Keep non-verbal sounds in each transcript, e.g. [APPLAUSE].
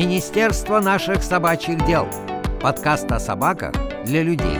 Министерство наших собачьих дел. Подкаст о собаках для людей.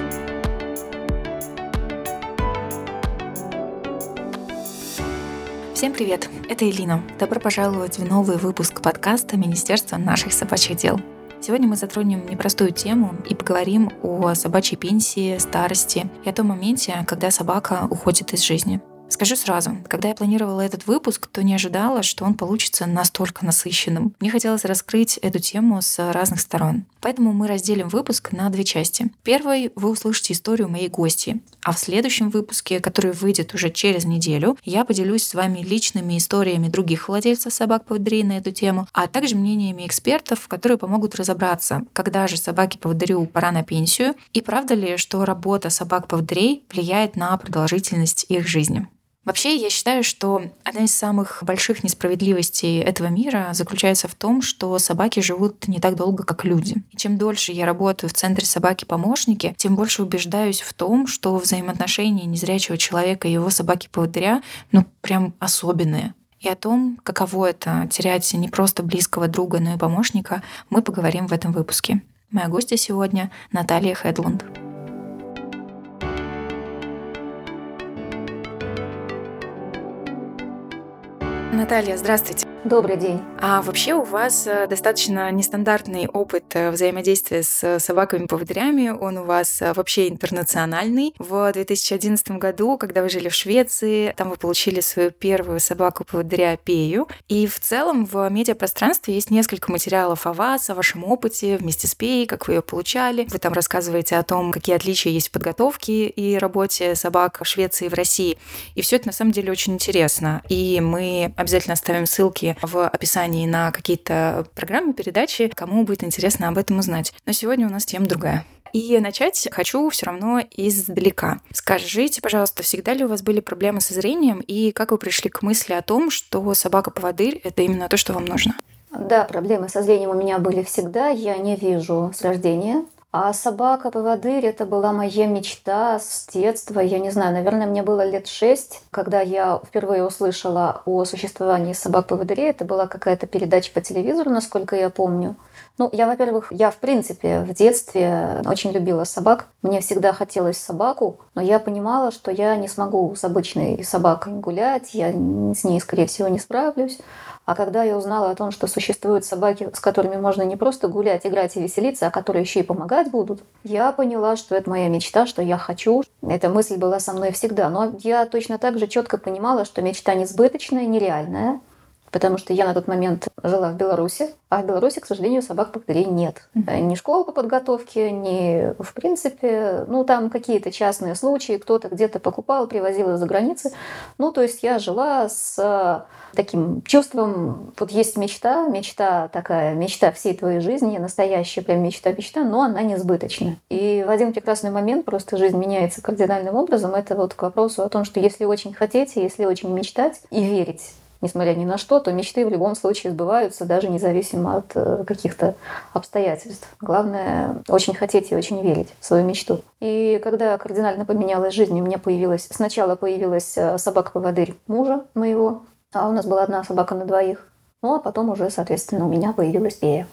Всем привет, это Элина. Добро пожаловать в новый выпуск подкаста Министерства наших собачьих дел. Сегодня мы затронем непростую тему и поговорим о собачьей пенсии, старости и о том моменте, когда собака уходит из жизни. Скажу сразу, когда я планировала этот выпуск, то не ожидала, что он получится настолько насыщенным. Мне хотелось раскрыть эту тему с разных сторон. Поэтому мы разделим выпуск на две части. Первой вы услышите историю моей гости, а в следующем выпуске, который выйдет уже через неделю, я поделюсь с вами личными историями других владельцев собак-поводырей на эту тему, а также мнениями экспертов, которые помогут разобраться, когда же собаке-поводырю пора на пенсию и правда ли, что работа собак-поводырей влияет на продолжительность их жизни. Вообще, я считаю, что одна из самых больших несправедливостей этого мира заключается в том, что собаки живут не так долго, как люди. И чем дольше я работаю в центре собаки-помощники, тем больше убеждаюсь в том, что взаимоотношения незрячего человека и его собаки-поводыря, ну, прям особенные. И о том, каково это терять не просто близкого друга, но и помощника, мы поговорим в этом выпуске. Моя гостья сегодня — Наталья Хедлунд. Наталья, здравствуйте. Добрый день. А вообще у вас э, достаточно нестандартный опыт э, взаимодействия с собаками-поводырями. Он у вас э, вообще интернациональный. В 2011 году, когда вы жили в Швеции, там вы получили свою первую собаку-поводыря Пею. И в целом в медиапространстве есть несколько материалов о вас, о вашем опыте вместе с Пеей, как вы ее получали. Вы там рассказываете о том, какие отличия есть в подготовке и работе собак в Швеции и в России. И все это на самом деле очень интересно. И мы обязательно оставим ссылки в описании на какие-то программы, передачи, кому будет интересно об этом узнать. Но сегодня у нас тема другая. И начать хочу все равно издалека. Скажите, пожалуйста, всегда ли у вас были проблемы со зрением и как вы пришли к мысли о том, что собака-поводырь — это именно то, что вам нужно? Да, проблемы со зрением у меня были всегда. Я не вижу с рождения. А собака-поводырь – это была моя мечта с детства. Я не знаю, наверное, мне было лет шесть, когда я впервые услышала о существовании собак-поводырей. Это была какая-то передача по телевизору, насколько я помню. Ну, я, во-первых, я, в принципе, в детстве очень любила собак. Мне всегда хотелось собаку, но я понимала, что я не смогу с обычной собакой гулять, я с ней, скорее всего, не справлюсь. А когда я узнала о том, что существуют собаки, с которыми можно не просто гулять, играть и веселиться, а которые еще и помогать будут, я поняла, что это моя мечта, что я хочу. Эта мысль была со мной всегда. Но я точно так же четко понимала, что мечта несбыточная, нереальная потому что я на тот момент жила в Беларуси, а в Беларуси, к сожалению, собак-поводырей нет. Mm-hmm. Ни школы по подготовке, ни, в принципе, ну, там какие-то частные случаи, кто-то где-то покупал, привозил из-за границы. Ну, то есть я жила с таким чувством, вот есть мечта, мечта такая, мечта всей твоей жизни, настоящая прям мечта-мечта, но она несбыточна. И в один прекрасный момент просто жизнь меняется кардинальным образом. Это вот к вопросу о том, что если очень хотите, если очень мечтать и верить несмотря ни на что, то мечты в любом случае сбываются, даже независимо от э, каких-то обстоятельств. Главное очень хотеть и очень верить в свою мечту. И когда кардинально поменялась жизнь, у меня появилась... Сначала появилась э, собака-поводырь мужа моего, а у нас была одна собака на двоих. Ну, а потом уже, соответственно, у меня появилась фея.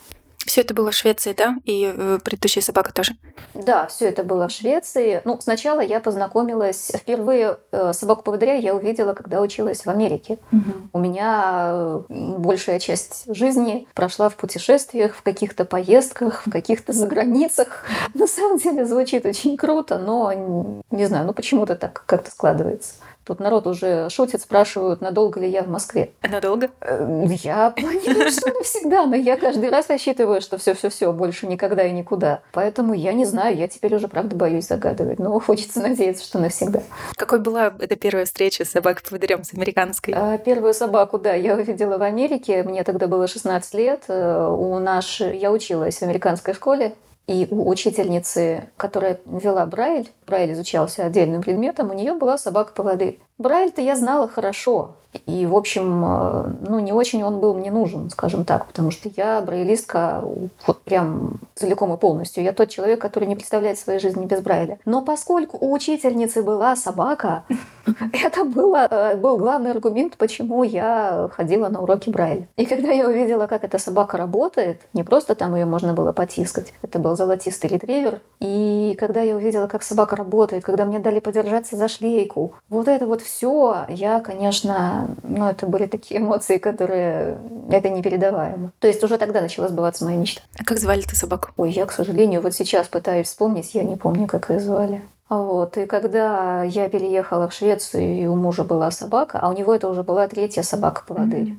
Все это было в Швеции, да? И э, предыдущая собака тоже? Да, все это было в Швеции. Ну, сначала я познакомилась... Впервые э, собаку-поводыря я увидела, когда училась в Америке. Угу. У меня э, большая часть жизни прошла в путешествиях, в каких-то поездках, в каких-то заграницах. [LAUGHS] На самом деле звучит очень круто, но не знаю, ну почему-то так как-то складывается. Тут народ уже шутит, спрашивают, надолго ли я в Москве. Надолго? Э, я понимаю, что навсегда, но я каждый раз рассчитываю, что все-все-все, больше никогда и никуда. Поэтому я не знаю, я теперь уже, правда, боюсь загадывать, но хочется надеяться, что навсегда. Какой была эта первая встреча с собакой-поводырем, с американской? А, первую собаку, да, я увидела в Америке, мне тогда было 16 лет. Э, у наш... Я училась в американской школе, и у учительницы, которая вела Брайль, Брайль изучался отдельным предметом, у нее была собака-поводырь. Брайль-то я знала хорошо. И, в общем, э, ну, не очень он был мне нужен, скажем так, потому что я брайлистка вот прям целиком и полностью. Я тот человек, который не представляет своей жизни без Брайля. Но поскольку у учительницы была собака, [LAUGHS] это было, э, был главный аргумент, почему я ходила на уроки Брайля. И когда я увидела, как эта собака работает, не просто там ее можно было потискать, это был золотистый ретривер. И когда я увидела, как собака работает, когда мне дали подержаться за шлейку, вот это вот все, я, конечно, ну, это были такие эмоции, которые... Это непередаваемо. То есть уже тогда начала сбываться моя мечта. А как звали ты собаку? Ой, я, к сожалению, вот сейчас пытаюсь вспомнить, я не помню, как ее звали. Вот. И когда я переехала в Швецию, и у мужа была собака, а у него это уже была третья собака-поводырь.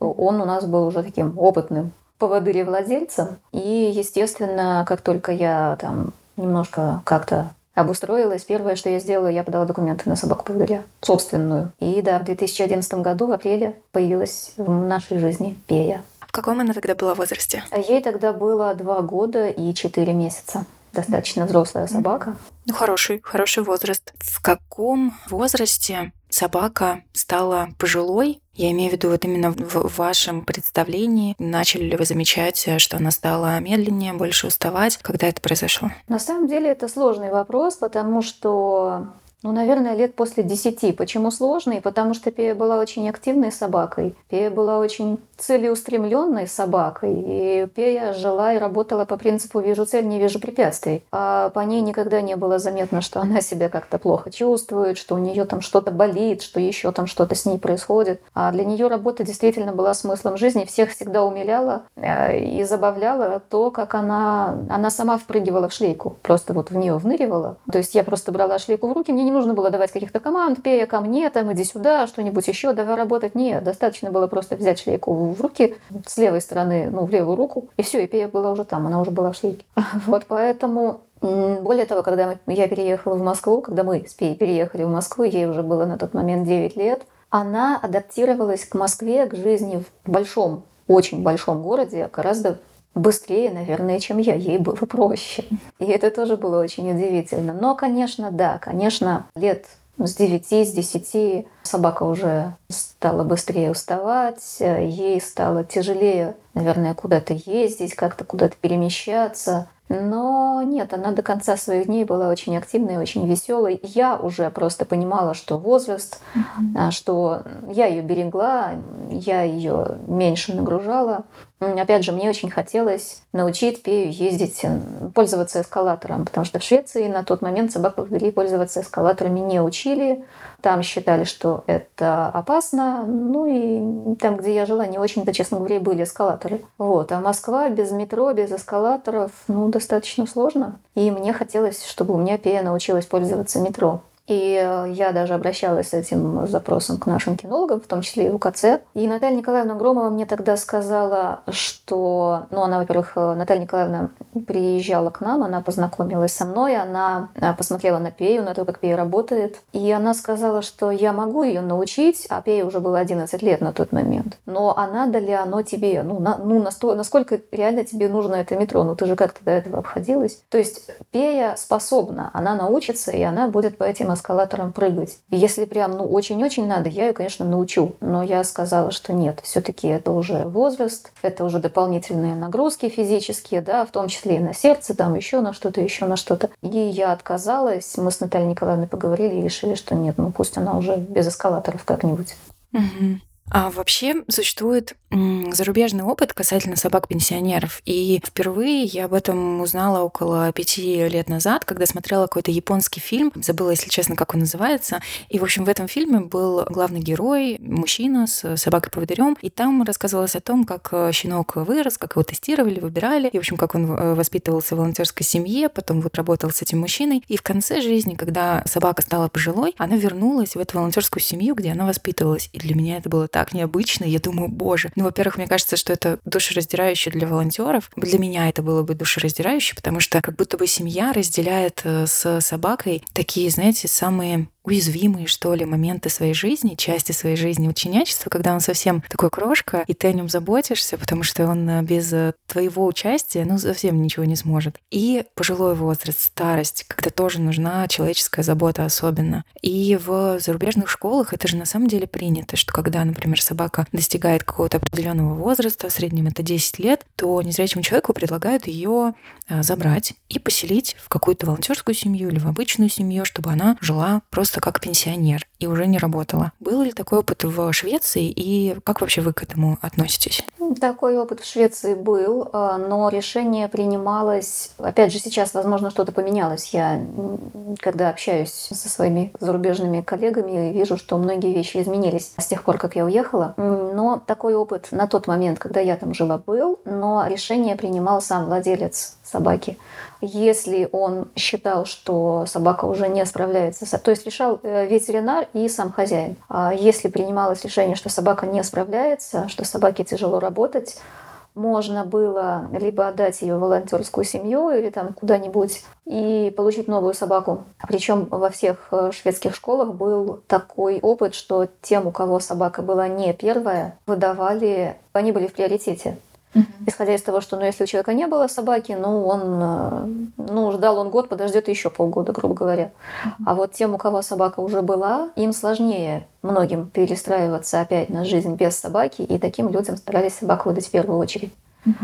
Mm-hmm. Он у нас был уже таким опытным поводырем-владельцем. И, естественно, как только я там немножко как-то обустроилась. Первое, что я сделала, я подала документы на собаку поводыря, собственную. И да, в 2011 году, в апреле, появилась в нашей жизни Пея. В каком она тогда была возрасте? А ей тогда было два года и четыре месяца. Достаточно взрослая собака. Ну, хороший, хороший возраст. В каком возрасте собака стала пожилой? Я имею в виду вот именно в вашем представлении. Начали ли вы замечать, что она стала медленнее, больше уставать? Когда это произошло? На самом деле это сложный вопрос, потому что ну, наверное, лет после десяти. Почему сложный? Потому что Пея была очень активной собакой. Пея была очень целеустремленной собакой. И Пея жила и работала по принципу «вижу цель, не вижу препятствий». А по ней никогда не было заметно, что она себя как-то плохо чувствует, что у нее там что-то болит, что еще там что-то с ней происходит. А для нее работа действительно была смыслом жизни. Всех всегда умиляла э, и забавляла то, как она, она сама впрыгивала в шлейку. Просто вот в нее вныривала. То есть я просто брала шлейку в руки, мне не нужно было давать каких-то команд, пея ко мне, там, иди сюда, что-нибудь еще, давай работать. Нет, достаточно было просто взять шлейку в руки с левой стороны, ну, в левую руку, и все, и пея была уже там, она уже была в шлейке. [LAUGHS] Вот поэтому более того, когда я переехала в Москву, когда мы с Пеей переехали в Москву, ей уже было на тот момент 9 лет, она адаптировалась к Москве, к жизни в большом, очень большом городе гораздо быстрее, наверное, чем я. Ей было проще. И это тоже было очень удивительно. Но, конечно, да, конечно, лет с 9, с 10 собака уже стала быстрее уставать, ей стало тяжелее, наверное, куда-то ездить, как-то куда-то перемещаться. Но нет, она до конца своих дней была очень активной, очень веселой. Я уже просто понимала, что возраст, mm-hmm. что я ее берегла, я ее меньше нагружала. Опять же, мне очень хотелось научить Пею ездить, пользоваться эскалатором, потому что в Швеции на тот момент собак повели пользоваться эскалаторами не учили. Там считали, что это опасно. Ну и там, где я жила, не очень-то, честно говоря, были эскалаторы. Вот. А Москва без метро, без эскалаторов, ну, достаточно сложно. И мне хотелось, чтобы у меня Пея научилась пользоваться метро. И э, я даже обращалась с этим запросом к нашим кинологам, в том числе и в УКЦ. И Наталья Николаевна Громова мне тогда сказала, что... Ну, она, во-первых, э, Наталья Николаевна приезжала к нам, она познакомилась со мной, она э, посмотрела на Пею, на то, как Пея работает. И она сказала, что я могу ее научить, а Пея уже было 11 лет на тот момент. Но а надо ли оно тебе? Ну, на, ну насто, насколько реально тебе нужно это метро? Ну, ты же как-то до этого обходилась. То есть Пея способна, она научится, и она будет по этим эскалатором прыгать. Если прям, ну, очень-очень надо, я ее, конечно, научу. Но я сказала, что нет, все-таки это уже возраст, это уже дополнительные нагрузки физические, да, в том числе и на сердце, там еще на что-то, еще на что-то. И я отказалась, мы с Натальей Николаевной поговорили и решили, что нет, ну пусть она уже без эскалаторов как-нибудь. Угу. А вообще существует зарубежный опыт касательно собак-пенсионеров. И впервые я об этом узнала около пяти лет назад, когда смотрела какой-то японский фильм. Забыла, если честно, как он называется. И, в общем, в этом фильме был главный герой, мужчина с собакой-поводырем. И там рассказывалось о том, как э, щенок вырос, как его тестировали, выбирали. И, в общем, как он э, воспитывался в волонтерской семье, потом вот работал с этим мужчиной. И в конце жизни, когда собака стала пожилой, она вернулась в эту волонтерскую семью, где она воспитывалась. И для меня это было так так необычно. Я думаю, боже. Ну, во-первых, мне кажется, что это душераздирающе для волонтеров. Для меня это было бы душераздирающе, потому что как будто бы семья разделяет э, с собакой такие, знаете, самые уязвимые, что ли, моменты своей жизни, части своей жизни ученичества, когда он совсем такой крошка, и ты о нем заботишься, потому что он э, без э, твоего участия, ну, совсем ничего не сможет. И пожилой возраст, старость, когда тоже нужна человеческая забота особенно. И в зарубежных школах это же на самом деле принято, что когда, например, собака достигает какого-то определенного возраста, в среднем это 10 лет, то незрячему человеку предлагают ее э, забрать и поселить в какую-то волонтерскую семью или в обычную семью, чтобы она жила просто как пенсионер и уже не работала. Был ли такой опыт в Швеции и как вообще вы к этому относитесь? Такой опыт в Швеции был, а, но решение принималось... Опять же, сейчас, возможно, что-то поменялось. Я, когда общаюсь со своими зарубежными коллегами, вижу, что многие вещи изменились с тех пор, как я уехала. Но такой опыт на тот момент, когда я там жила, был, но решение принимал сам владелец собаки. Если он считал, что собака уже не справляется, то есть решал э, ветеринар и сам хозяин. А если принималось решение, что собака не справляется, что собаке тяжело работать, можно было либо отдать ее в волонтерскую семью или там куда-нибудь и получить новую собаку. Причем во всех э, шведских школах был такой опыт, что тем, у кого собака была не первая, выдавали, они были в приоритете. Угу. Исходя из того, что ну, если у человека не было собаки, ну, он э, ну, ждал он год, подождет еще полгода, грубо говоря. Угу. А вот тем, у кого собака уже была, им сложнее многим перестраиваться опять на жизнь без собаки, и таким людям старались собаку выдать в первую очередь. Угу.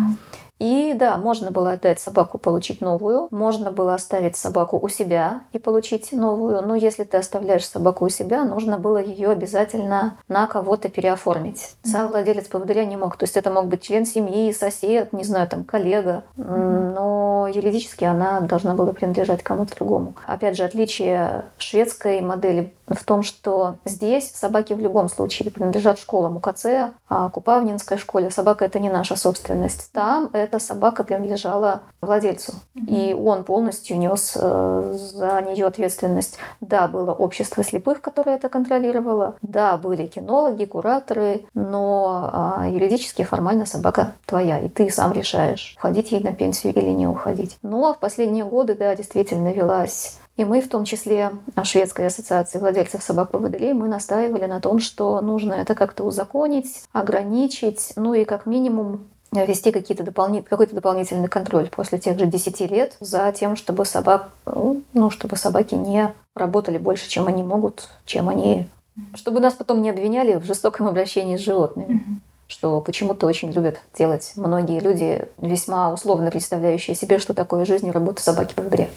И да, можно было отдать собаку, получить новую, можно было оставить собаку у себя и получить новую, но если ты оставляешь собаку у себя, нужно было ее обязательно на кого-то переоформить. Сам владелец поводыря не мог, то есть это мог быть член семьи, сосед, не знаю, там коллега, но юридически она должна была принадлежать кому-то другому. Опять же, отличие шведской модели в том, что здесь собаки в любом случае принадлежат школам. УКЦ, а Купавнинской школе. Собака это не наша собственность. Там эта собака принадлежала владельцу, и он полностью нес э, за нее ответственность. Да, было общество слепых, которое это контролировало, да, были кинологи, кураторы, но а, юридически формально собака твоя, и ты сам решаешь, уходить ей на пенсию или не уходить. Но в последние годы, да, действительно велась и мы, в том числе Шведской ассоциации владельцев собак-поводырей, мы настаивали на том, что нужно это как-то узаконить, ограничить, ну и как минимум вести какие-то дополнительные, какой-то дополнительный контроль после тех же 10 лет за тем, чтобы собак, ну, чтобы собаки не работали больше, чем они могут, чем они, чтобы нас потом не обвиняли в жестоком обращении с животными что почему-то очень любят делать многие люди, весьма условно представляющие себе, что такое жизнь и работа собаки по дворе.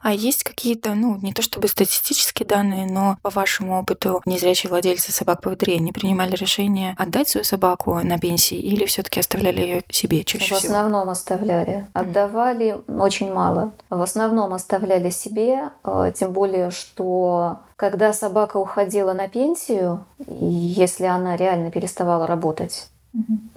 А есть какие-то, ну, не то чтобы статистические данные, но по вашему опыту незрячие владельцы собак по дворе не принимали решение отдать свою собаку на пенсии или все таки оставляли ее себе чаще всего? В основном оставляли. Отдавали очень мало. В основном оставляли себе, э, тем более, что когда собака уходила на пенсию, если она реально переставала работать,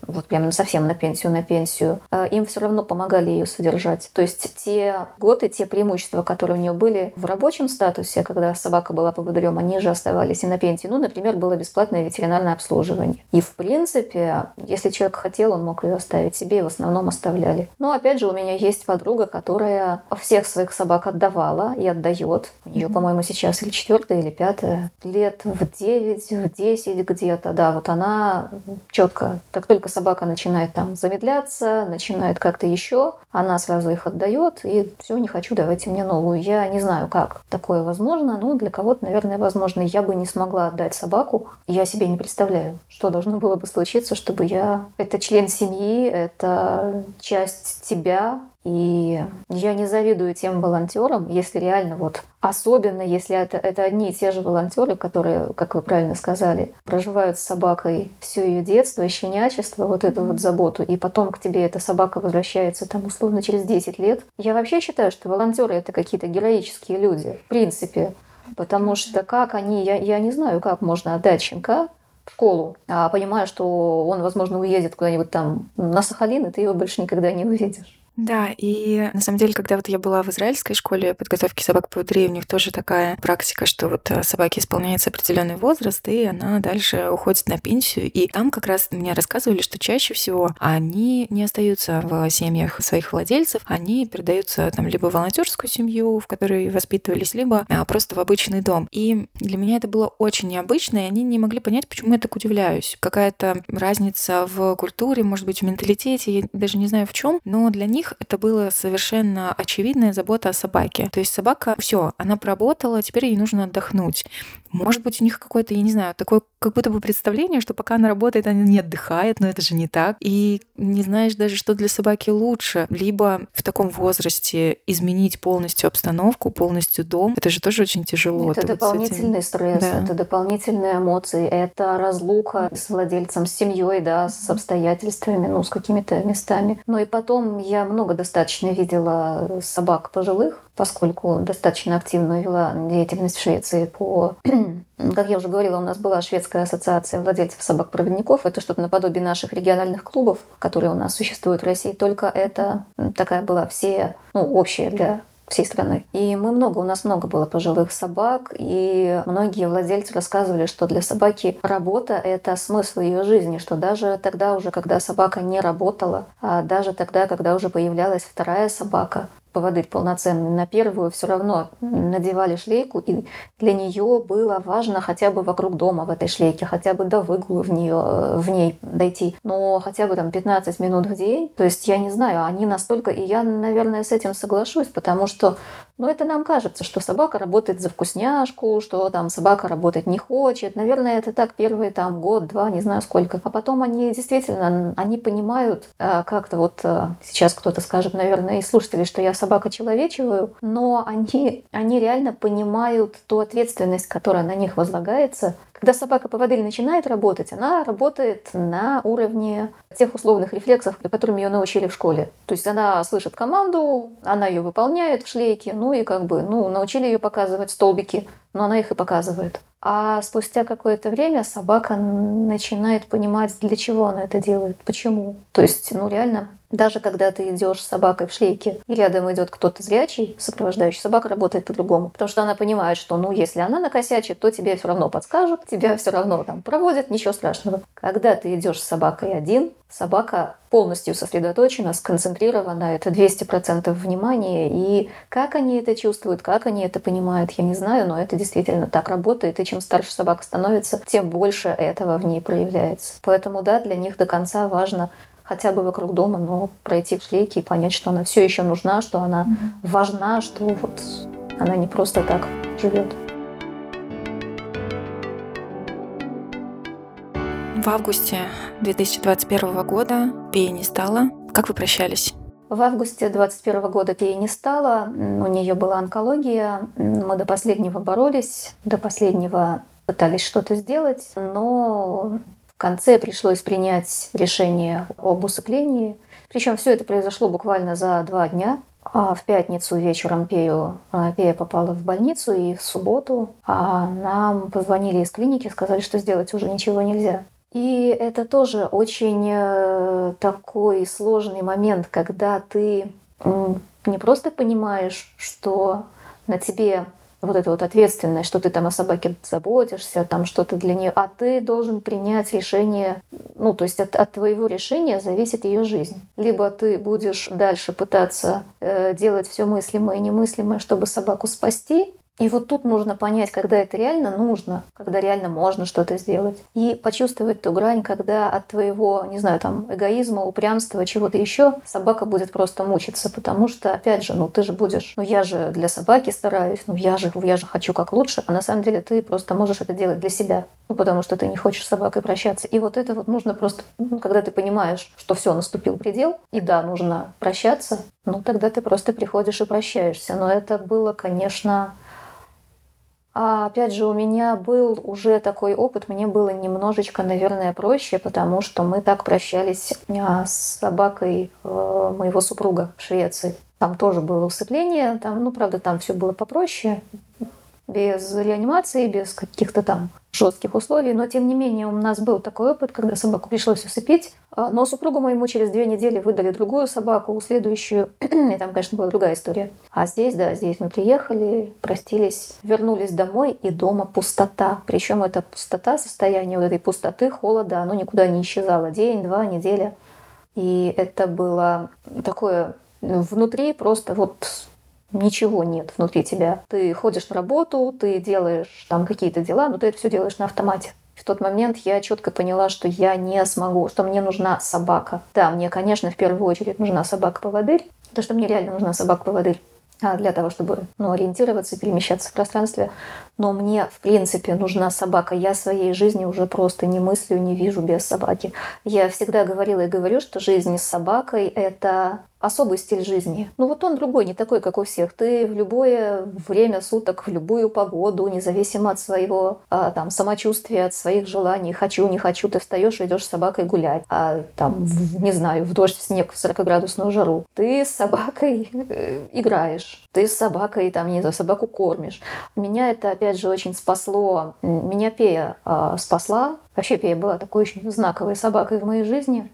вот прям совсем на пенсию, на пенсию, э, им все равно помогали ее содержать. То есть те годы, те преимущества, которые у нее были в рабочем статусе, когда собака была поводырем, они же оставались и на пенсии. Ну, например, было бесплатное ветеринарное обслуживание. И в принципе, если человек хотел, он мог ее оставить себе, и в основном оставляли. Но опять же, у меня есть подруга, которая всех своих собак отдавала и отдает. У нее, по-моему, сейчас или четвертая, или пятая. Лет в 9, в 10 где-то, да, вот она четко как только собака начинает там замедляться, начинает как-то еще, она сразу их отдает, и все, не хочу, давайте мне новую. Я не знаю, как такое возможно, но для кого-то, наверное, возможно. Я бы не смогла отдать собаку. Я себе не представляю, что должно было бы случиться, чтобы я... Это член семьи, это часть тебя, и я не завидую тем волонтерам, если реально вот особенно если это, это одни и те же волонтеры, которые, как вы правильно сказали, проживают с собакой все ее детство, щенячество, вот эту вот заботу, и потом к тебе эта собака возвращается там условно через 10 лет. Я вообще считаю, что волонтеры это какие-то героические люди, в принципе. Потому что как они, я, я не знаю, как можно отдать щенка в школу, а понимая, что он, возможно, уедет куда-нибудь там на Сахалин, и ты его больше никогда не увидишь. Да, и на самом деле, когда вот я была в израильской школе подготовки собак по у них тоже такая практика, что вот э, собаке исполняется определенный возраст, и она дальше уходит на пенсию. И там как раз мне рассказывали, что чаще всего они не остаются в семьях своих владельцев, они передаются там либо в волонтерскую семью, в которой воспитывались, либо а, просто в обычный дом. И для меня это было очень необычно, и они не могли понять, почему я так удивляюсь. Какая-то разница в культуре, может быть, в менталитете, я даже не знаю в чем, но для них них это было совершенно очевидная забота о собаке. То есть собака, все, она проработала, теперь ей нужно отдохнуть. Может быть, у них какое-то, я не знаю, такое как будто бы представление, что пока она работает, она не отдыхает, но это же не так. И не знаешь даже, что для собаки лучше. Либо в таком возрасте изменить полностью обстановку, полностью дом. Это же тоже очень тяжело. Это дополнительный стресс, да. это дополнительные эмоции, это разлука с владельцем, с семьей, да, с обстоятельствами, ну, с какими-то местами. Но и потом я много достаточно видела собак пожилых, поскольку достаточно активно вела деятельность в Швеции по... [CLEARS THROAT] Как я уже говорила, у нас была шведская ассоциация владельцев собак-проводников. Это что-то наподобие наших региональных клубов, которые у нас существуют в России. Только это такая была все, ну, общая для всей страны. И мы много, у нас много было пожилых собак, и многие владельцы рассказывали, что для собаки работа — это смысл ее жизни, что даже тогда уже, когда собака не работала, а даже тогда, когда уже появлялась вторая собака, поводырь полноценный, на первую все равно надевали шлейку, и для нее было важно хотя бы вокруг дома в этой шлейке, хотя бы до выгула в, нее, в ней дойти, но хотя бы там 15 минут в день. То есть я не знаю, они настолько, и я, наверное, с этим соглашусь, потому что но это нам кажется, что собака работает за вкусняшку, что там собака работать не хочет. Наверное, это так первые там год, два, не знаю сколько. А потом они действительно, они понимают э, как-то вот э, сейчас кто-то скажет, наверное, и слушатели, что я собака человечиваю, но они, они реально понимают ту ответственность, которая на них возлагается, когда собака-поводырь начинает работать, она работает на уровне тех условных рефлексов, которыми ее научили в школе. То есть она слышит команду, она ее выполняет в шлейке, ну и как бы, ну, научили ее показывать столбики, но она их и показывает. А спустя какое-то время собака начинает понимать, для чего она это делает, почему. То есть, ну реально, даже когда ты идешь с собакой в шлейке, и рядом идет кто-то зрячий, сопровождающий, собака работает по-другому. Потому что она понимает, что, ну, если она накосячит, то тебе все равно подскажут, тебя все равно там проводят, ничего страшного. Когда ты идешь с собакой один, собака полностью сосредоточена, сконцентрирована, это 200% внимания. И как они это чувствуют, как они это понимают, я не знаю, но это действительно так работает. И чем старше собака становится, тем больше этого в ней проявляется. Поэтому, да, для них до конца важно хотя бы вокруг дома, но пройти в шлейки и понять, что она все еще нужна, что она mm-hmm. важна, что вот она не просто так живет. В августе 2021 года Пеи не стало. Как вы прощались? В августе 2021 года Пеи не стало. У нее была онкология. Мы до последнего боролись, до последнего пытались что-то сделать, но в конце пришлось принять решение об усыплении. Причем все это произошло буквально за два дня. А в пятницу вечером Пею, а, Пея попала в больницу, и в субботу а нам позвонили из клиники, сказали, что сделать уже ничего нельзя. И это тоже очень э, такой сложный момент, когда ты не просто понимаешь, что на тебе вот эта вот ответственность, что ты там о собаке заботишься, там что-то для нее, а ты должен принять решение, ну, то есть от, от твоего решения зависит ее жизнь. Либо ты будешь дальше пытаться э, делать все мыслимое и немыслимое, чтобы собаку спасти, и вот тут нужно понять, когда это реально нужно, когда реально можно что-то сделать. И почувствовать ту грань, когда от твоего, не знаю, там, эгоизма, упрямства, чего-то еще собака будет просто мучиться. Потому что, опять же, ну ты же будешь, ну я же для собаки стараюсь, ну я же, я же хочу как лучше. А на самом деле ты просто можешь это делать для себя. Ну потому что ты не хочешь с собакой прощаться. И вот это вот нужно просто, ну, когда ты понимаешь, что все, наступил предел, и да, нужно прощаться, ну тогда ты просто приходишь и прощаешься. Но это было, конечно, опять же, у меня был уже такой опыт, мне было немножечко, наверное, проще, потому что мы так прощались а, с собакой э, моего супруга в Швеции. Там тоже было усыпление, там, ну, правда, там все было попроще. Без реанимации, без каких-то там жестких условий, но тем не менее у нас был такой опыт, когда собаку пришлось усыпить, а, но супругу моему через две недели выдали другую собаку, следующую, [CLEARS THROAT] и там, конечно, была другая история. А здесь, да, здесь мы приехали, простились, вернулись домой, и дома пустота. Причем эта пустота, состояние вот этой пустоты, холода, оно никуда не исчезало. День, два, неделя. И это было такое внутри просто вот ничего нет внутри тебя. Ты ходишь на работу, ты делаешь там какие-то дела, но ты это все делаешь на автомате. В тот момент я четко поняла, что я не смогу, что мне нужна собака. Да, мне, конечно, в первую очередь нужна собака-поводырь, потому что мне реально нужна собака-поводырь а, для того, чтобы ну, ориентироваться, перемещаться в пространстве. Но мне, в принципе, нужна собака. Я своей жизни уже просто не мыслю, не вижу без собаки. Я всегда говорила и говорю, что жизнь с собакой — это особый стиль жизни. Ну вот он другой, не такой, как у всех. Ты в любое время суток, в любую погоду, независимо от своего а, там самочувствия, от своих желаний, хочу, не хочу, ты встаешь идешь с собакой гулять. А там, в, не знаю, в дождь, в снег, в 40-градусную жару. Ты с собакой э, играешь. Ты с собакой, там, не знаю, собаку кормишь. Меня это, опять же, очень спасло. Меня Пея а, спасла. Вообще Пея была такой очень знаковой собакой в моей жизни.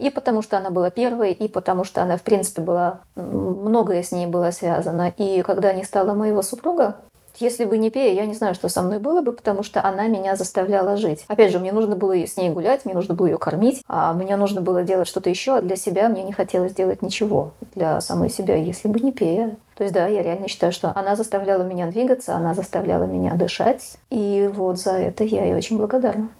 И потому что она была первой, и потому что она, в принципе, была... Многое с ней было связано. И когда не стало моего супруга, если бы не Пея, я не знаю, что со мной было бы, потому что она меня заставляла жить. Опять же, мне нужно было с ней гулять, мне нужно было ее кормить, а мне нужно было делать что-то еще, а для себя мне не хотелось делать ничего для самой себя, если бы не Пея. То есть, да, я реально считаю, что она заставляла меня двигаться, она заставляла меня дышать, и вот за это я ей очень благодарна.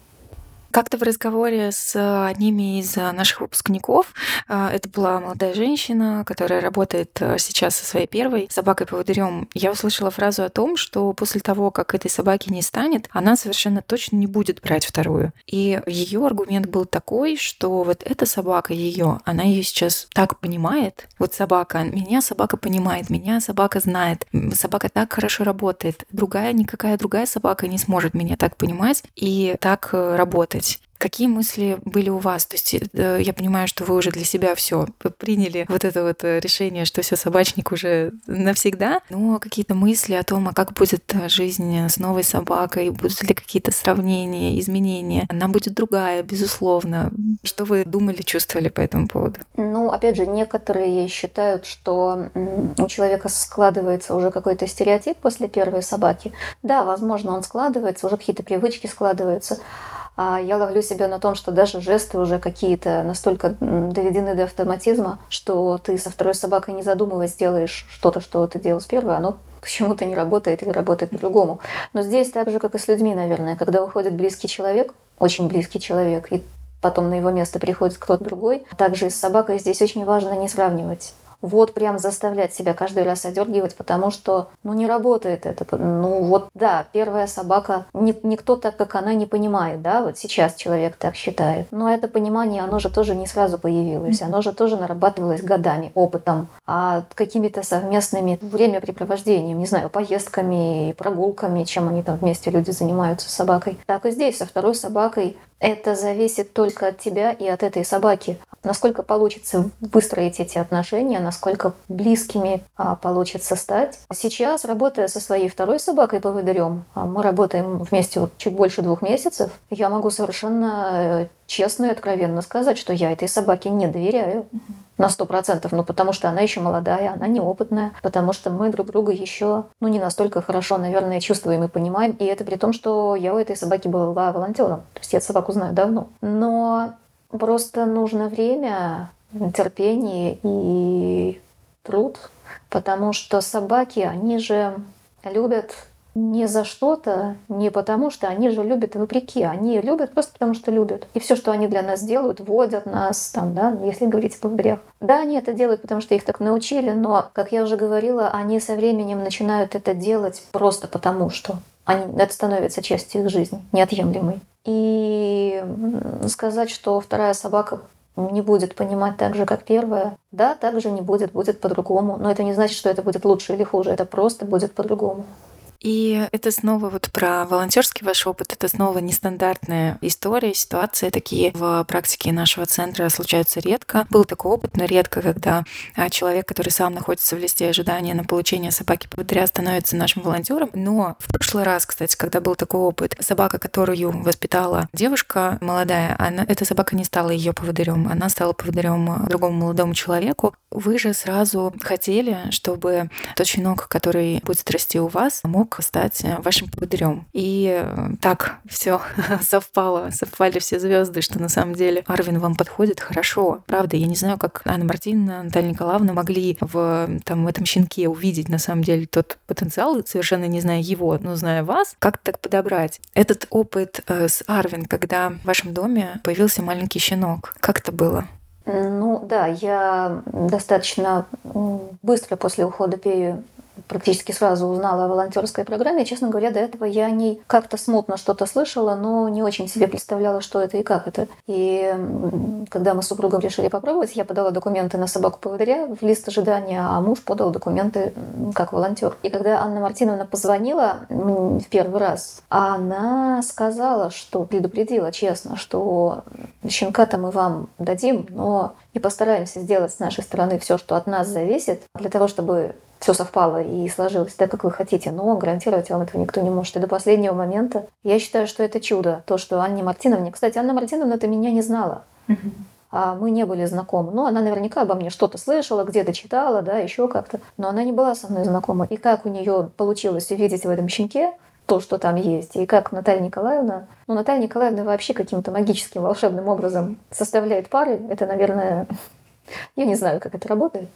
Как-то в разговоре с одними из наших выпускников, а, это была молодая женщина, которая работает сейчас со своей первой собакой-поводырем, я услышала фразу о том, что после того, как этой собаки не станет, она совершенно точно не будет брать вторую. И ее аргумент был такой, что вот эта собака ее, она ее сейчас так понимает. Вот собака, меня собака понимает, меня собака знает, собака так хорошо работает. Другая, никакая другая собака не сможет меня так понимать и так э, работать. Какие мысли были у вас? То есть э, я понимаю, что вы уже для себя все приняли вот это вот э, решение, что все собачник уже навсегда. Но какие-то мысли о том, а как будет э, жизнь с новой собакой, будут ли какие-то сравнения, изменения? Она будет другая, безусловно. Что вы думали, чувствовали по этому поводу? Ну, опять же, некоторые считают, что у человека складывается уже какой-то стереотип после первой собаки. Да, возможно, он складывается, уже какие-то привычки складываются. А я ловлю себя на том, что даже жесты уже какие-то настолько доведены до автоматизма, что ты со второй собакой не задумываясь делаешь что-то, что ты делал с первой, оно [LAUGHS] почему-то не работает или работает по-другому. Но здесь так же, как и с людьми, наверное, когда уходит близкий человек, очень близкий человек, и потом на его место приходит кто-то другой. Также и с собакой здесь очень важно не сравнивать вот прям заставлять себя каждый раз одергивать, потому что, ну, не работает это. Ну, вот, да, первая собака, ни, никто так, как она, не понимает, да, вот сейчас человек так считает. Но это понимание, оно же тоже не сразу появилось, оно же тоже нарабатывалось годами, опытом, а какими-то совместными времяпрепровождениями, не знаю, поездками, прогулками, чем они там вместе люди занимаются с собакой. Так и здесь, со второй собакой это зависит только от тебя и от этой собаки. Насколько получится выстроить эти отношения, насколько близкими а, получится стать. Сейчас, работая со своей второй собакой поводырем, а мы работаем вместе вот чуть больше двух месяцев, я могу совершенно э, честно и откровенно сказать, что я этой собаке не доверяю на сто процентов, ну потому что она еще молодая, она неопытная, потому что мы друг друга еще, ну не настолько хорошо, наверное, чувствуем и понимаем, и это при том, что я у этой собаки была волонтером, то есть я собаку знаю давно. Но Просто нужно время, терпение и труд, потому что собаки, они же любят не за что-то, не потому что они же любят вопреки, они любят просто потому что любят. И все, что они для нас делают, водят нас, там, да, если говорить о поводырях. Да, они это делают, потому что их так научили, но, как я уже говорила, они со временем начинают это делать просто потому что. Они, это становится частью их жизни, неотъемлемой. И сказать, что вторая собака не будет понимать так же, как первая. Да, так же не будет, будет по-другому. Но это не значит, что это будет лучше или хуже. Это просто будет по-другому. И это снова вот про волонтерский ваш опыт, это снова нестандартная история, ситуация такие в практике нашего центра случаются редко. Был такой опыт, но редко, когда а, человек, который сам находится в листе ожидания на получение собаки поводыря, становится нашим волонтером. Но в прошлый раз, кстати, когда был такой опыт, собака, которую воспитала девушка молодая, она, эта собака не стала ее поводырем, она стала поводырем другому молодому человеку. Вы же сразу хотели, чтобы тот щенок, который будет расти у вас, мог стать вашим поводырем. И так все [LAUGHS] совпало, совпали все звезды, что на самом деле Арвин вам подходит хорошо. Правда, я не знаю, как Анна Мартиновна, Наталья Николаевна могли в, там, в этом щенке увидеть на самом деле тот потенциал, совершенно не зная его, но зная вас, как так подобрать. Этот опыт э, с Арвин, когда в вашем доме появился маленький щенок, как это было? Ну да, я достаточно быстро после ухода Пею практически сразу узнала о волонтерской программе. Честно говоря, до этого я не как-то смутно что-то слышала, но не очень себе представляла, что это и как это. И когда мы с супругом решили попробовать, я подала документы на собаку поводыря в лист ожидания, а муж подал документы как волонтер. И когда Анна Мартиновна позвонила в первый раз, она сказала, что предупредила честно, что щенка-то мы вам дадим, но и постараемся сделать с нашей стороны все, что от нас зависит, для того, чтобы все совпало и сложилось так, как вы хотите, но гарантировать вам этого никто не может. И до последнего момента я считаю, что это чудо. То, что Анне Мартиновне... Кстати, Анна Мартиновна это меня не знала. А мы не были знакомы. Ну, она наверняка обо мне что-то слышала, где-то читала, да, еще как-то. Но она не была со мной знакома. И как у нее получилось увидеть в этом щенке то, что там есть, и как Наталья Николаевна... Ну, Наталья Николаевна вообще каким-то магическим, волшебным образом составляет пары. Это, наверное... [LAUGHS] Я не знаю, как это работает.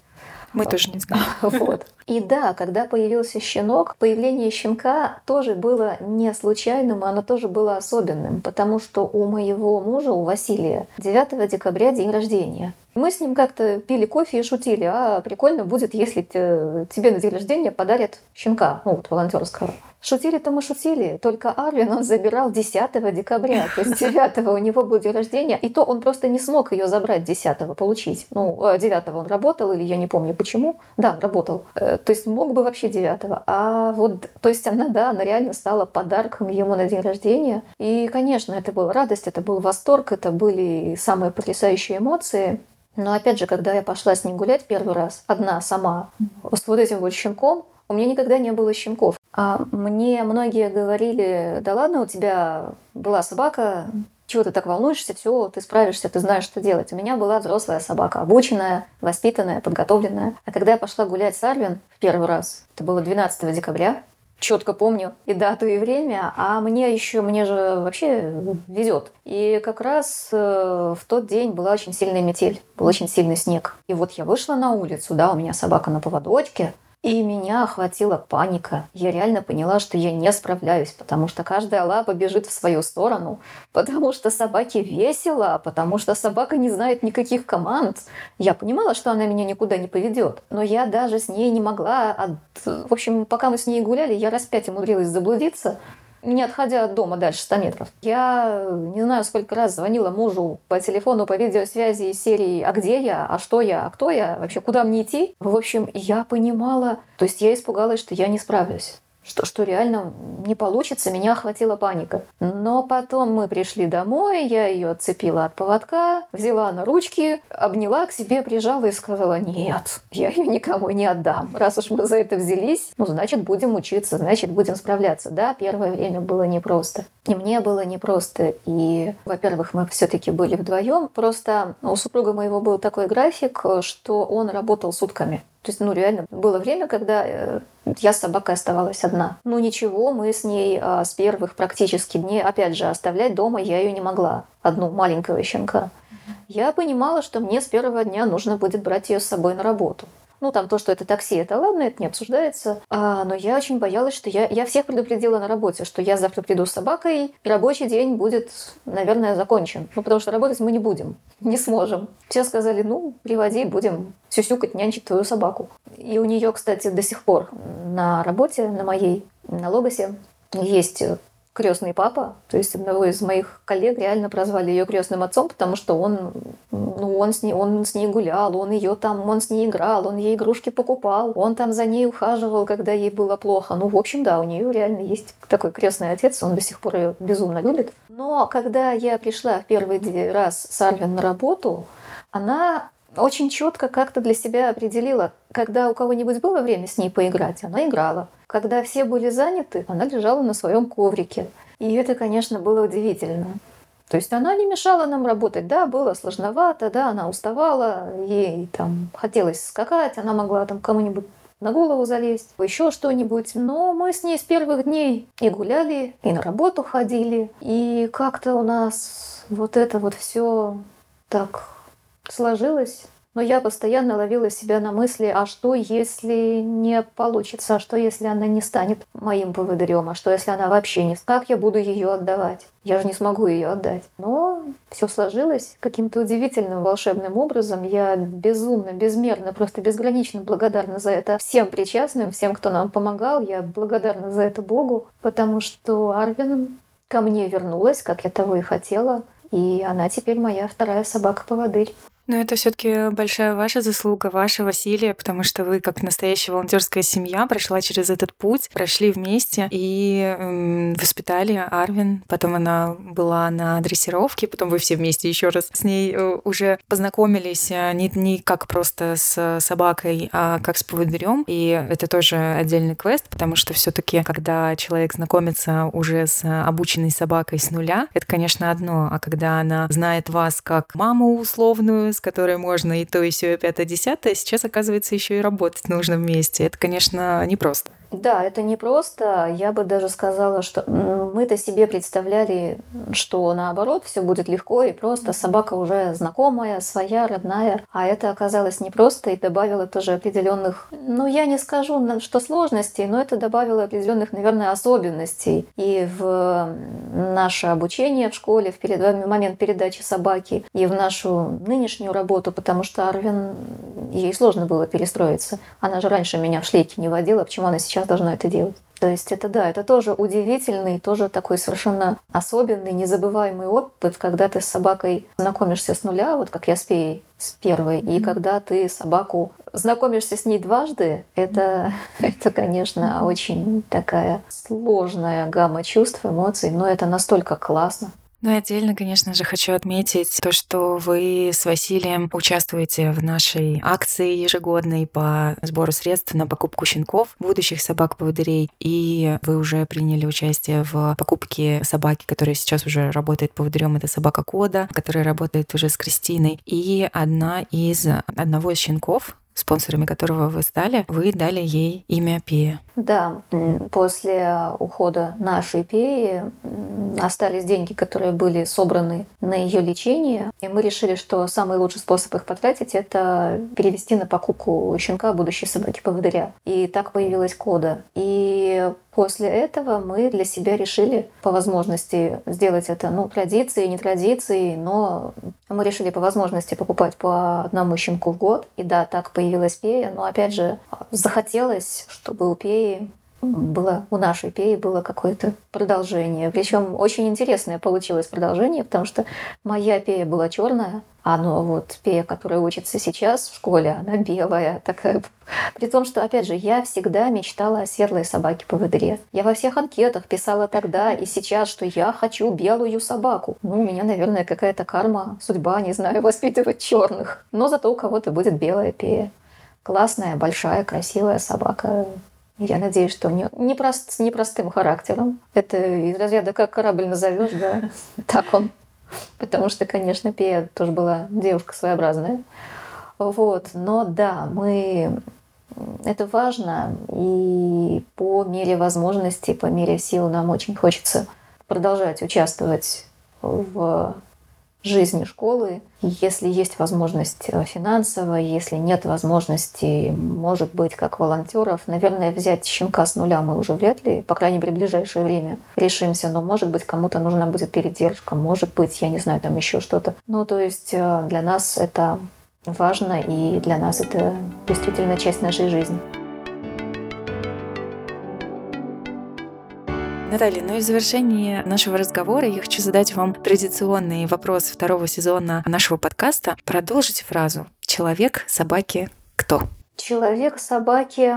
Мы тоже не знаем. [LAUGHS] Вот. И да, когда появился щенок, появление щенка тоже было не случайным, оно тоже было особенным, потому что у моего мужа, у Василия, 9 декабря день рождения. Мы с ним как-то пили кофе и шутили, а прикольно будет, если тебе на день рождения подарят щенка, ну вот волонтерского. Шутили-то мы шутили, только Арвин он забирал 10 декабря, то есть 9 у него был день рождения, и то он просто не смог ее забрать 10 получить. Ну, 9 он работал, или я не помню почему. Да, работал. Э, то есть мог бы вообще 9 А вот, то есть она, да, она реально стала подарком ему на день рождения. И, конечно, это была радость, это был восторг, это были самые потрясающие эмоции. Но опять же, когда я пошла с ним гулять первый раз, одна сама, с вот этим вот щенком, у меня никогда не было щенков. А мне многие говорили, да ладно, у тебя была собака, чего ты так волнуешься, все, ты справишься, ты знаешь, что делать. У меня была взрослая собака, обученная, воспитанная, подготовленная. А когда я пошла гулять с Арвин в первый раз, это было 12 декабря, четко помню и дату, и время, а мне еще, мне же вообще везет. И как раз э, в тот день была очень сильная метель, был очень сильный снег. И вот я вышла на улицу, да, у меня собака на поводочке, и меня охватила паника. Я реально поняла, что я не справляюсь, потому что каждая лапа бежит в свою сторону, потому что собаке весело, потому что собака не знает никаких команд. Я понимала, что она меня никуда не поведет, но я даже с ней не могла... От... В общем, пока мы с ней гуляли, я раз пять умудрилась заблудиться, не отходя от дома дальше 100 метров. Я не знаю, сколько раз звонила мужу по телефону, по видеосвязи из серии «А где я? А что я? А кто я? Вообще, куда мне идти?» В общем, я понимала, то есть я испугалась, что я не справлюсь что, что реально не получится, меня охватила паника. Но потом мы пришли домой, я ее отцепила от поводка, взяла на ручки, обняла к себе, прижала и сказала, нет, я ее никому не отдам. Раз уж мы за это взялись, ну, значит, будем учиться, значит, будем справляться. Да, первое время было непросто. И мне было непросто. И, во-первых, мы все-таки были вдвоем. Просто у супруга моего был такой график, что он работал сутками. То есть, ну, реально, было время, когда э, я с собакой оставалась одна. Ну, ничего, мы с ней а, с первых практически дней, опять же, оставлять дома я ее не могла. Одну маленького щенка. Я понимала, что мне с первого дня нужно будет брать ее с собой на работу. Ну, там то, что это такси, это ладно, это не обсуждается. А, но я очень боялась, что я, я всех предупредила на работе, что я завтра приду с собакой, и рабочий день будет, наверное, закончен. Ну, потому что работать мы не будем, [LAUGHS] не сможем. Все сказали, ну, приводи, будем сюсюкать, нянчить твою собаку. И у нее, кстати, до сих пор на работе, на моей, на Логосе, есть крестный папа. То есть одного из моих коллег реально прозвали ее крестным отцом, потому что он, ну, он с ней, он с ней гулял, он ее там, он с ней играл, он ей игрушки покупал, он там за ней ухаживал, когда ей было плохо. Ну, в общем, да, у нее реально есть такой крестный отец, он до сих пор ее безумно любит. Но когда я пришла первый раз с Арвин на работу, она очень четко как-то для себя определила, когда у кого-нибудь было время с ней поиграть, она играла. Когда все были заняты, она лежала на своем коврике. И это, конечно, было удивительно. То есть она не мешала нам работать. Да, было сложновато, да, она уставала, ей там хотелось скакать, она могла там кому-нибудь на голову залезть, еще что-нибудь. Но мы с ней с первых дней и гуляли, и на работу ходили. И как-то у нас вот это вот все так сложилось. Но я постоянно ловила себя на мысли, а что если не получится, а что если она не станет моим поводырем, а что если она вообще не... Как я буду ее отдавать? Я же не смогу ее отдать. Но все сложилось каким-то удивительным волшебным образом. Я безумно, безмерно, просто безгранично благодарна за это всем причастным, всем, кто нам помогал. Я благодарна за это Богу, потому что Арвин ко мне вернулась, как я того и хотела. И она теперь моя вторая собака-поводырь. Но это все-таки большая ваша заслуга, ваша Василия, потому что вы, как настоящая волонтерская семья, прошла через этот путь, прошли вместе и эм, воспитали Арвин. Потом она была на дрессировке, потом вы все вместе еще раз с ней э, уже познакомились э, не, не как просто с собакой, а как с поводырем. И это тоже отдельный квест, потому что все-таки, когда человек знакомится уже с обученной собакой с нуля, это, конечно, одно. А когда она знает вас как маму условную, с которой можно и то, и все, и пятое, десятое, сейчас, оказывается, еще и работать нужно вместе. Это, конечно, непросто. Да, это не просто. Я бы даже сказала, что мы-то себе представляли, что наоборот все будет легко и просто. Собака уже знакомая, своя, родная. А это оказалось непросто и добавило тоже определенных, ну я не скажу, что сложностей, но это добавило определенных, наверное, особенностей. И в наше обучение в школе, в момент передачи собаки, и в нашу нынешнюю работу, потому что Арвин, ей сложно было перестроиться. Она же раньше меня в шлейке не водила, почему она сейчас сейчас должна это делать. То есть это да, это тоже удивительный, тоже такой совершенно особенный, незабываемый опыт, когда ты с собакой знакомишься с нуля, вот как я с Пеей, с первой, и когда ты собаку знакомишься с ней дважды, это, [LAUGHS] это, конечно, очень такая сложная гамма чувств, эмоций, но это настолько классно. Ну и отдельно, конечно же, хочу отметить то, что вы с Василием участвуете в нашей акции ежегодной по сбору средств на покупку щенков, будущих собак-поводырей. И вы уже приняли участие в покупке собаки, которая сейчас уже работает поводырем. Это собака Кода, которая работает уже с Кристиной. И одна из одного из щенков, спонсорами которого вы стали, вы дали ей имя Пия. Да, после ухода нашей Пеи остались деньги, которые были собраны на ее лечение, и мы решили, что самый лучший способ их потратить — это перевести на покупку щенка будущей собаки-поводыря. И так появилась кода. И После этого мы для себя решили по возможности сделать это, ну, традицией, не традицией, но мы решили по возможности покупать по одному щенку в год. И да, так появилась Пея, но опять же захотелось, чтобы у Пеи было у нашей пеи было какое-то продолжение. Причем очень интересное получилось продолжение, потому что моя пея была черная, а ну вот пея, которая учится сейчас в школе, она белая такая. При том, что, опять же, я всегда мечтала о светлой собаке по выдре. Я во всех анкетах писала тогда и сейчас, что я хочу белую собаку. Ну, у меня, наверное, какая-то карма, судьба, не знаю, [LAUGHS] воспитывать черных. Но зато у кого-то будет белая пея. Классная, большая, красивая собака. Я надеюсь, что не, не прост, с непростым характером. Это из разряда как корабль назовешь, да, [LAUGHS] так он. Потому что, конечно, Пея тоже была девушка своеобразная. Вот, но да, мы это важно, и по мере возможностей, по мере сил нам очень хочется продолжать участвовать в жизни школы. Если есть возможность э, финансовая, если нет возможности, может быть, как волонтеров, наверное, взять щенка с нуля мы уже вряд ли, по крайней мере, в ближайшее время решимся, но, может быть, кому-то нужна будет передержка, может быть, я не знаю, там еще что-то. Ну, то есть э, для нас это важно, и для нас это действительно часть нашей жизни. Наталья, ну и в завершении нашего разговора я хочу задать вам традиционный вопрос второго сезона нашего подкаста. Продолжите фразу «Человек, собаки, кто?» Человек, собаки,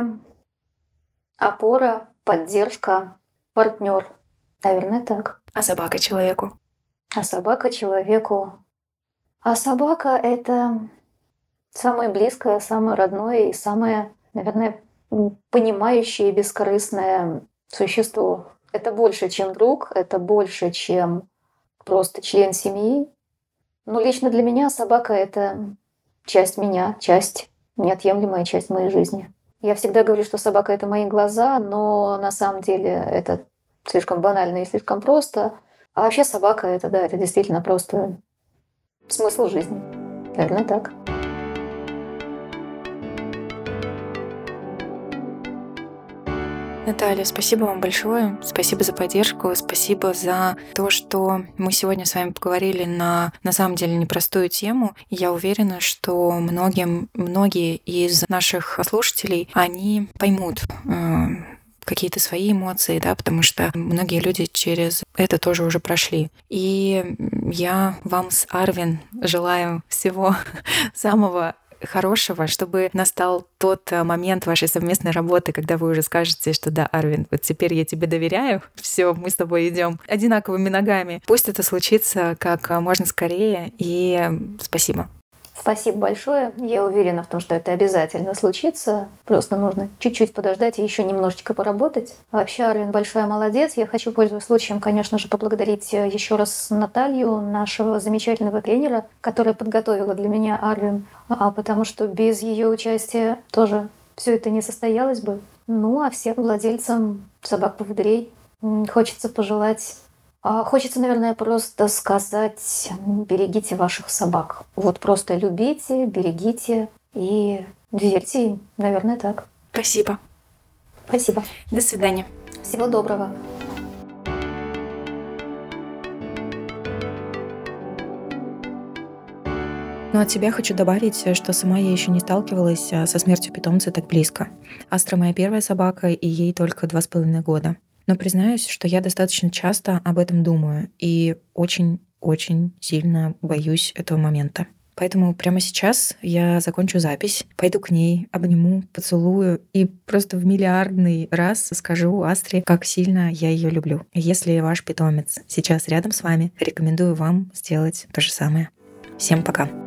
опора, поддержка, партнер. Наверное, так. А собака человеку? А собака человеку. А собака — это самое близкое, самое родное и самое, наверное, понимающее и бескорыстное существо. Это больше, чем друг, это больше, чем просто член семьи. Но лично для меня собака — это часть меня, часть, неотъемлемая часть моей жизни. Я всегда говорю, что собака — это мои глаза, но на самом деле это слишком банально и слишком просто. А вообще собака — это, да, это действительно просто смысл жизни. Наверное, так. Наталья, спасибо вам большое. Спасибо за поддержку. Спасибо за то, что мы сегодня с вами поговорили на, на самом деле, непростую тему. Я уверена, что многим, многие из наших слушателей, они поймут э, какие-то свои эмоции, да, потому что многие люди через это тоже уже прошли. И я вам с Арвин желаю всего [LAUGHS] самого хорошего, чтобы настал тот э, момент вашей совместной работы, когда вы уже скажете, что да, Арвин, вот теперь я тебе доверяю, [LAUGHS] все, мы с тобой идем одинаковыми ногами. Пусть это случится как э, можно скорее, и спасибо. Спасибо большое. Я уверена в том, что это обязательно случится. Просто нужно чуть-чуть подождать и еще немножечко поработать. Вообще, Арвин большая молодец. Я хочу, пользуясь случаем, конечно же, поблагодарить э, еще раз Наталью, нашего замечательного тренера, которая подготовила для меня Арвин, а потому что без ее участия тоже все это не состоялось бы. Ну, а всем владельцам собак-поводырей хочется пожелать хочется, наверное, просто сказать, берегите ваших собак. Вот просто любите, берегите и верьте им. Наверное, так. Спасибо. Спасибо. До свидания. Всего доброго. Ну, от себя хочу добавить, что сама я еще не сталкивалась а, со смертью питомца так близко. Астра моя первая собака, и ей только два с половиной года. Но признаюсь, что я достаточно часто об этом думаю и очень-очень сильно боюсь этого момента. Поэтому прямо сейчас я закончу запись, пойду к ней, обниму, поцелую и просто в миллиардный раз скажу Астре, как сильно я ее люблю. Если ваш питомец сейчас рядом с вами, рекомендую вам сделать то же самое. Всем пока!